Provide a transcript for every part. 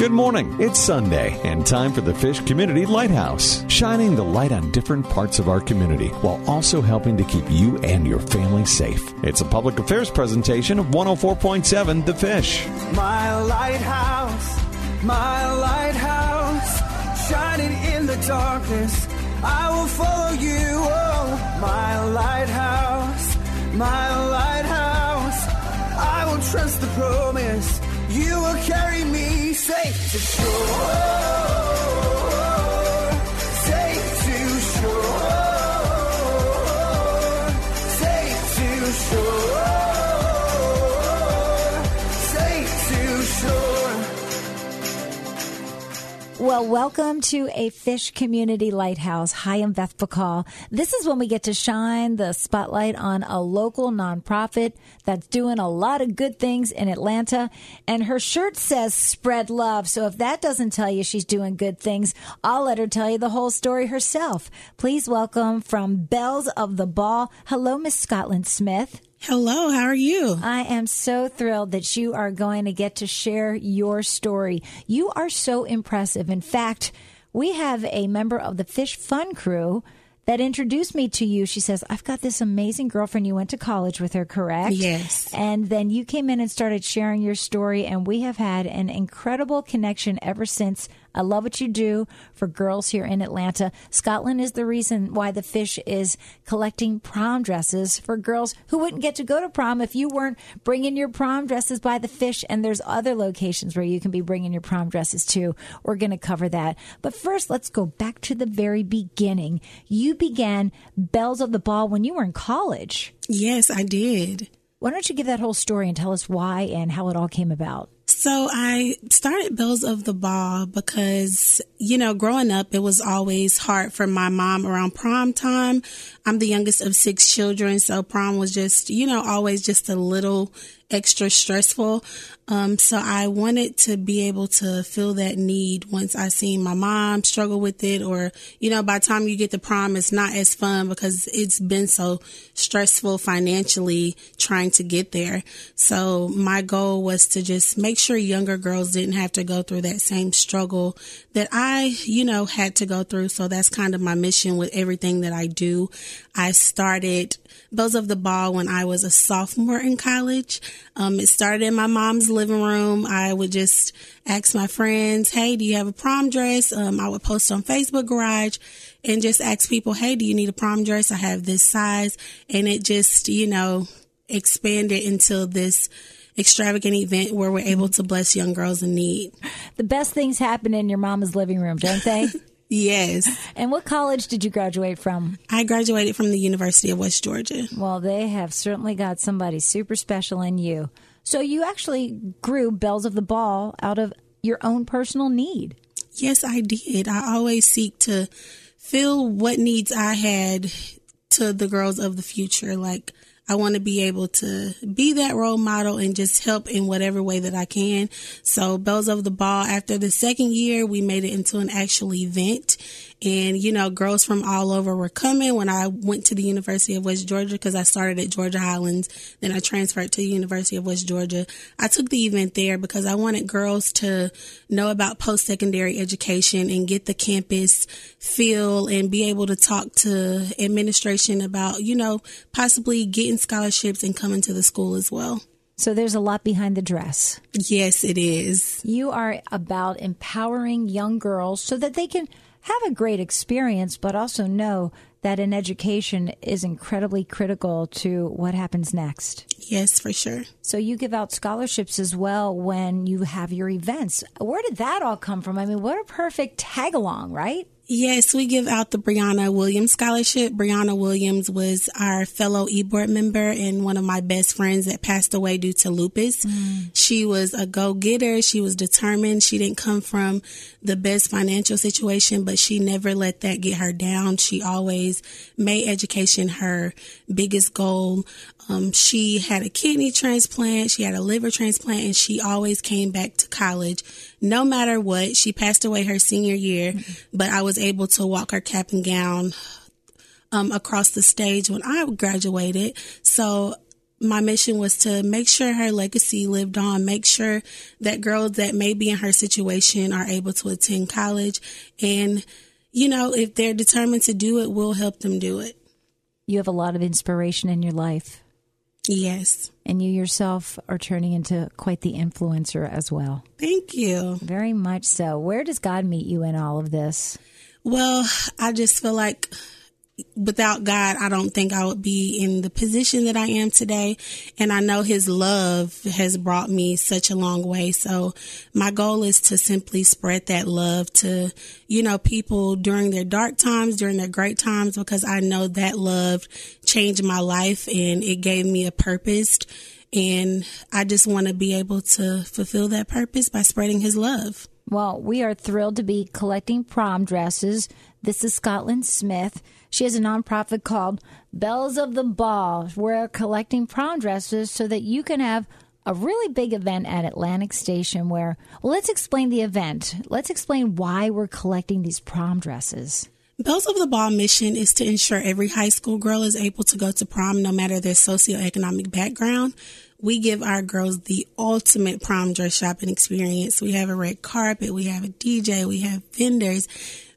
Good morning. It's Sunday and time for the Fish Community Lighthouse, shining the light on different parts of our community while also helping to keep you and your family safe. It's a public affairs presentation of 104.7 The Fish. My lighthouse, my lighthouse, shining in the darkness. I will follow you. Oh, my lighthouse, my lighthouse. I will trust the promise. You will carry me safe to. Well, welcome to a Fish Community Lighthouse. Hi, I'm Beth Bacall. This is when we get to shine the spotlight on a local nonprofit that's doing a lot of good things in Atlanta. And her shirt says spread love. So if that doesn't tell you she's doing good things, I'll let her tell you the whole story herself. Please welcome from Belles of the Ball. Hello, Miss Scottlin Smith. Hello, how are you? I am so thrilled that you are going to get to share your story. You are so impressive. In fact, we have a member of the Fish Fun crew that introduced me to you. She says, I've got this amazing girlfriend. You went to college with her, correct? Yes. And then you came in and started sharing your story, and we have had an incredible connection ever since. I love what you do for girls here in Atlanta. Scottlin is the reason why the fish is collecting prom dresses for girls who wouldn't get to go to prom if you weren't bringing your prom dresses by the fish. And there's other locations where you can be bringing your prom dresses too. We're going to cover that. But first, let's go back to the very beginning. You began Belles of the Ball when you were in college. Yes, I did. Why don't you give that whole story and tell us why and how it all came about? So I started Belles of the Ball because, you know, growing up, it was always hard for my mom around prom time. I'm the youngest of six children, so prom was just, you know, always just a little extra stressful. Um, so I wanted to be able to feel that need once I seen my mom struggle with it or, you know, by the time you get to prom, it's not as fun because it's been so stressful financially trying to get there. So my goal was to just make sure younger girls didn't have to go through that same struggle that I, you know, had to go through. So that's kind of my mission with everything that I do. I started Belles of the Ball when I was a sophomore in college. Um, it started in my mom's living room. I would just ask my friends, Hey, do you have a prom dress? Um, I would post on Facebook Garage and just ask people, Hey, do you need a prom dress? I have this size. And it just, you know, expanded into this extravagant event where we're able to bless young girls in need. The best things happen in your mama's living room, don't they? Yes. and what college did you graduate from? I graduated from the University of West Georgia. Well, they have certainly got somebody super special in you. So you actually grew Belles of the Ball out of your own personal need. Yes, I did. I always seek to fill what needs I had to the girls of the future. Like, I want to be able to be that role model and just help in whatever way that I can. So Belles of the Ball, after the second year, we made it into an actual event. And, you know, girls from all over were coming when I went to the University of West Georgia because I started at Georgia Highlands. Then I transferred to the University of West Georgia. I took the event there because I wanted girls to know about post secondary education and get the campus feel and be able to talk to administration about, you know, possibly getting scholarships and coming to the school as well. So there's a lot behind the dress. Yes, it is. You are about empowering young girls so that they can have a great experience, but also know that an education is incredibly critical to what happens next. Yes, for sure. So you give out scholarships as well when you have your events. Where did that all come from? I mean, what a perfect tag along, right? Yes, we give out the Brianna Williams Scholarship. Brianna Williams was our fellow e-board member and one of my best friends that passed away due to lupus. Mm. She was a go-getter. She was determined. She didn't come from the best financial situation, but she never let that get her down. She always made education her biggest goal. Um, she had a kidney transplant, she had a liver transplant, and she always came back to college no matter what. She passed away her senior year, mm-hmm. but I was able to walk her cap and gown um, across the stage when I graduated. So my mission was to make sure her legacy lived on, make sure that girls that may be in her situation are able to attend college. And, you know, if they're determined to do it, we'll help them do it. You have a lot of inspiration in your life. Yes. And you yourself are turning into quite the influencer as well. Thank you. Very much so. Where does God meet you in all of this? Well, I just feel like without God, I don't think I would be in the position that I am today. And I know His love has brought me such a long way. So my goal is to simply spread that love to, you know, people during their dark times, during their great times, because I know that love changed my life and it gave me a purpose. And I just want to be able to fulfill that purpose by spreading His love. Well, we are thrilled to be collecting prom dresses. This is Scottlin Smith. She has a nonprofit called Belles of the Ball. We're collecting prom dresses so that you can have a really big event at Atlantic Station where, well, let's explain the event. Let's explain why we're collecting these prom dresses. Belles of the Ball mission is to ensure every high school girl is able to go to prom no matter their socioeconomic background. We give our girls the ultimate prom dress shopping experience. We have a red carpet, we have a DJ, we have vendors.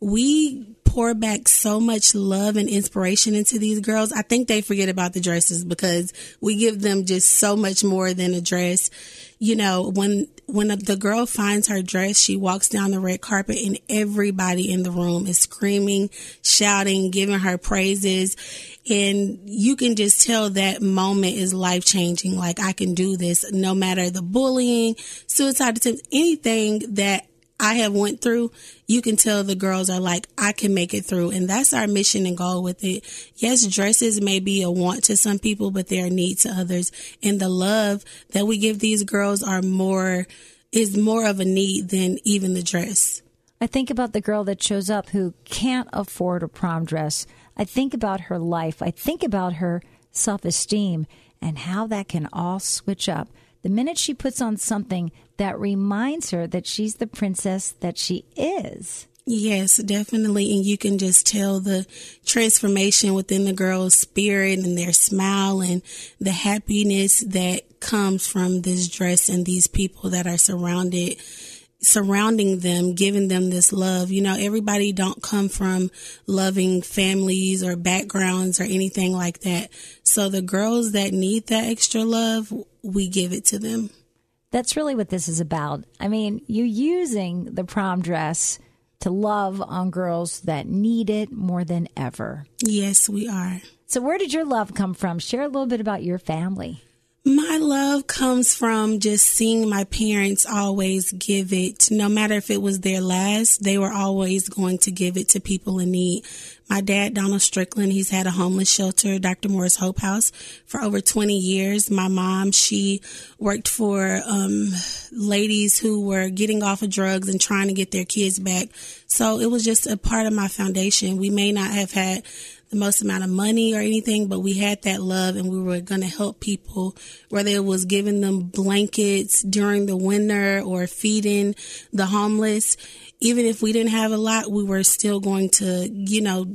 We pour back so much love and inspiration into these girls. I think they forget about the dresses because we give them just so much more than a dress. You know, when when the girl finds her dress, she walks down the red carpet and everybody in the room is screaming, shouting, giving her praises. And you can just tell that moment is life changing. Like I can do this no matter the bullying, suicide attempts, anything that I have went through, you can tell the girls are like, I can make it through. And that's our mission and goal with it. Yes, dresses may be a want to some people, but they're need to others. And the love that we give these girls are more, is more of a need than even the dress. I think about the girl that shows up who can't afford a prom dress. I think about her life. I think about her self esteem and how that can all switch up the minute she puts on something that reminds her that she's the princess that she is. Yes, definitely. And you can just tell the transformation within the girl's spirit and their smile and the happiness that comes from this dress and these people that are surrounded surrounding them, giving them this love. You know, everybody don't come from loving families or backgrounds or anything like that. So the girls that need that extra love, we give it to them. That's really what this is about. I mean, you using the prom dress to love on girls that need it more than ever. Yes, we are. So, where did your love come from? Share a little bit about your family. My love comes from just seeing my parents always give it, no matter if it was their last, they were always going to give it to people in need. My dad, Donald Strickland, he's had a homeless shelter, Dr. Moore's Hope House, for over 20 years. My mom, she worked for um, ladies who were getting off of drugs and trying to get their kids back. So it was just a part of my foundation. We may not have had the most amount of money or anything, but we had that love and we were going to help people, whether it was giving them blankets during the winter or feeding the homeless. Even if we didn't have a lot, we were still going to, you know,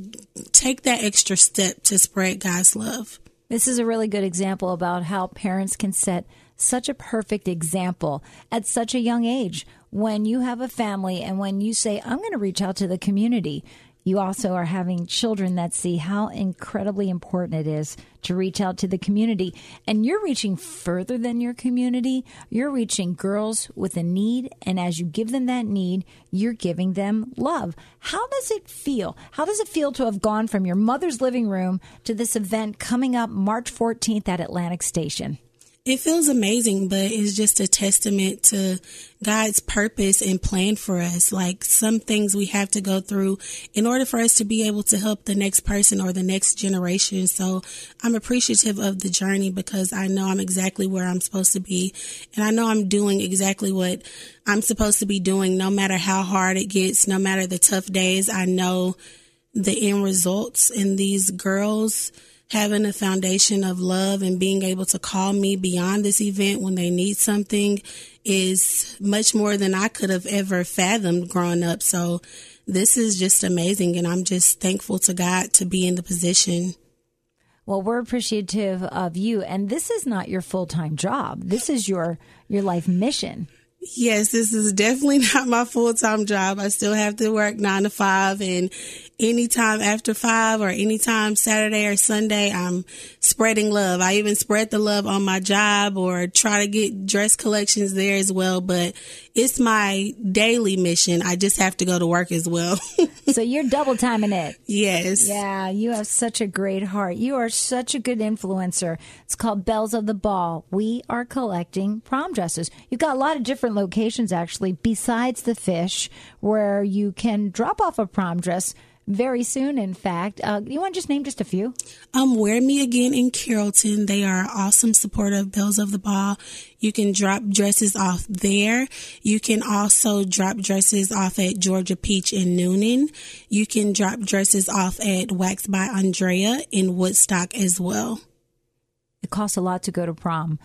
take that extra step to spread God's love. This is a really good example about how parents can set such a perfect example at such a young age when you have a family and when you say, I'm going to reach out to the community you also are having children that see how incredibly important it is to reach out to the community. And you're reaching further than your community. You're reaching girls with a need. And as you give them that need, you're giving them love. How does it feel? How does it feel to have gone from your mother's living room to this event coming up March 14th at Atlantic Station? It feels amazing, but it's just a testament to God's purpose and plan for us. Like some things we have to go through in order for us to be able to help the next person or the next generation. So I'm appreciative of the journey because I know I'm exactly where I'm supposed to be. And I know I'm doing exactly what I'm supposed to be doing, no matter how hard it gets, no matter the tough days. I know the end results and these girls having a foundation of love and being able to call me beyond this event when they need something is much more than I could have ever fathomed growing up. So this is just amazing. And I'm just thankful to God to be in the position. Well, we're appreciative of you. And this is not your full time job. This is your, your life mission. Yes, this is definitely not my full time job. I still have to work nine to five and anytime after five or anytime Saturday or Sunday, I'm spreading love. I even spread the love on my job or try to get dress collections there as well. But it's my daily mission. I just have to go to work as well. so you're double timing it. Yes. Yeah, you have such a great heart. You are such a good influencer. It's called Belles of the Ball. We are collecting prom dresses. You've got a lot of different locations actually, besides the fish, where you can drop off a prom dress very soon, in fact. Uh, you want to just name just a few? Um, Wear Me Again in Carrollton. They are awesome supporter of Belles of the Ball. You can drop dresses off there. You can also drop dresses off at Georgia Peach in Newnan. You can drop dresses off at Wax by Andrea in Woodstock as well. It costs a lot to go to prom,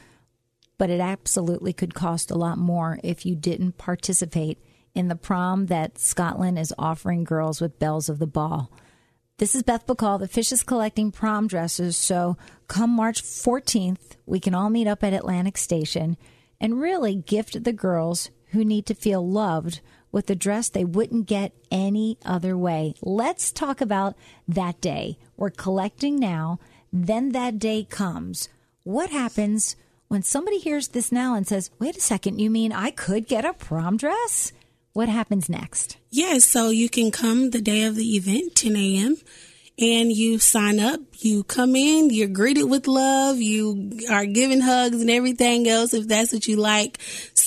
but it absolutely could cost a lot more if you didn't participate in the prom that Scottlin is offering girls with Belles of the Ball. This is Beth Bacall. The Fish is collecting prom dresses. So come March 14th, we can all meet up at Atlantic Station and really gift the girls who need to feel loved with a dress they wouldn't get any other way. Let's talk about that day. We're collecting now. Then that day comes. What happens when somebody hears this now and says, wait a second, you mean I could get a prom dress? What happens next? Yes, so you can come the day of the event, 10 a.m., and you sign up you come in, you're greeted with love, you are given hugs and everything else if that's what you like.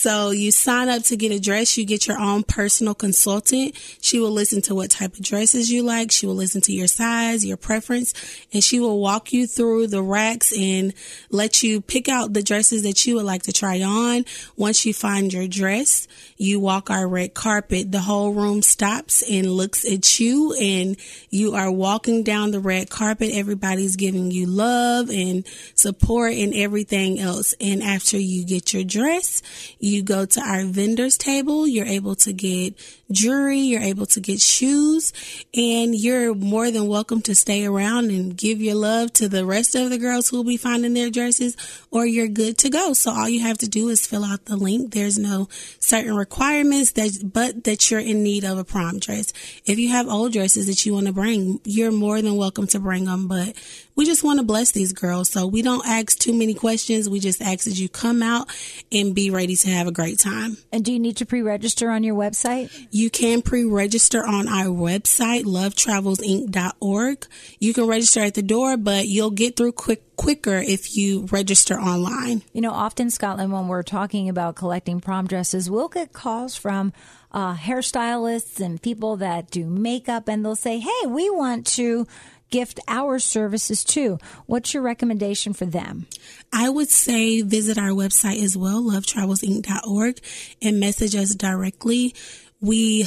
So you sign up to get a dress, you get your own personal consultant. She will listen to what type of dresses you like, she will listen to your size, your preference, and she will walk you through the racks and let you pick out the dresses that you would like to try on. Once you find your dress, you walk our red carpet. The whole room stops and looks at you and you are walking down the red carpet. Everybody's giving you love and support and everything else. And after you get your dress, you go to our vendors table. You're able to get jewelry. You're able to get shoes and you're more than welcome to stay around and give your love to the rest of the girls who will be finding their dresses or you're good to go. So all you have to do is fill out the link. There's no certain requirements that, but that you're in need of a prom dress. If you have old dresses that you want to bring, you're more than welcome to bring them, but we just want to bless these girls. So we don't ask too many questions. We just ask that you come out and be ready to have a great time. And do you need to pre-register on your website? You can pre-register on our website, lovetravelsinc.org. You can register at the door, but you'll get through quick quicker if you register online. You know, often Scottlin, when we're talking about collecting prom dresses, we'll get calls from uh, hairstylists and people that do makeup, and they'll say, "Hey, we want to." Gift our services too. What's your recommendation for them? I would say visit our website as well, lovetravelsinc.org, and message us directly. We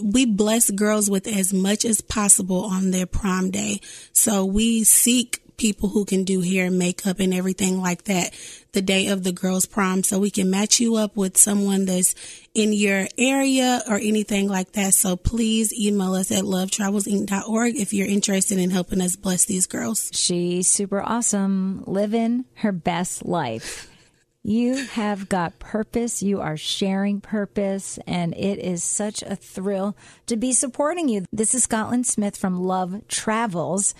we bless girls with as much as possible on their prom day. So we seek people who can do hair and makeup and everything like that the day of the girls prom so we can match you up with someone that's in your area or anything like that. So please email us at lovetravelsinc.org if you're interested in helping us bless these girls. She's super awesome, living her best life. You have got purpose. You are sharing purpose, and it is such a thrill to be supporting you. This is Scottlin Smith from Love Travels.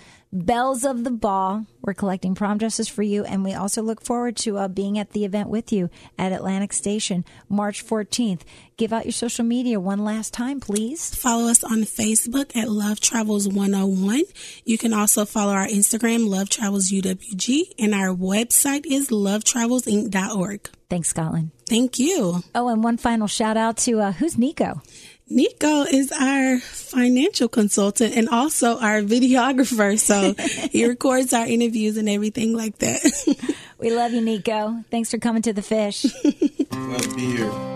Belles of the Ball. We're collecting prom dresses for you, and we also look forward to uh, being at the event with you at Atlantic Station March 14th. Give out your social media one last time, please. Follow us on Facebook at Love Travels 101. You can also follow our Instagram, Love Travels UWG, and our website is lovetravelsinc.org. Thanks, Scottlin. Thank you. Oh, and one final shout out to uh, who's Nico? Nico is our financial consultant and also our videographer. So he records our interviews and everything like that. we love you, Nico. Thanks for coming to the fish. Glad to be here.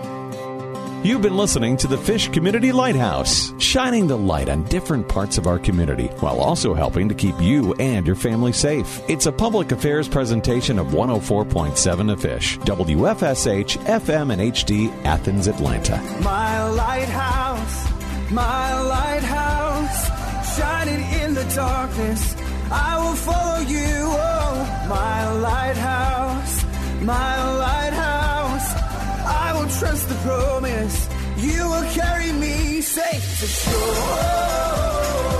You've been listening to the Fish Community Lighthouse, shining the light on different parts of our community while also helping to keep you and your family safe. It's a public affairs presentation of 104.7 The Fish, WFSH, FM, and HD, Athens, Atlanta. My lighthouse, my lighthouse, shining in the darkness. I will follow you. Oh, my lighthouse, my lighthouse. Trust the promise. You will carry me safe to shore.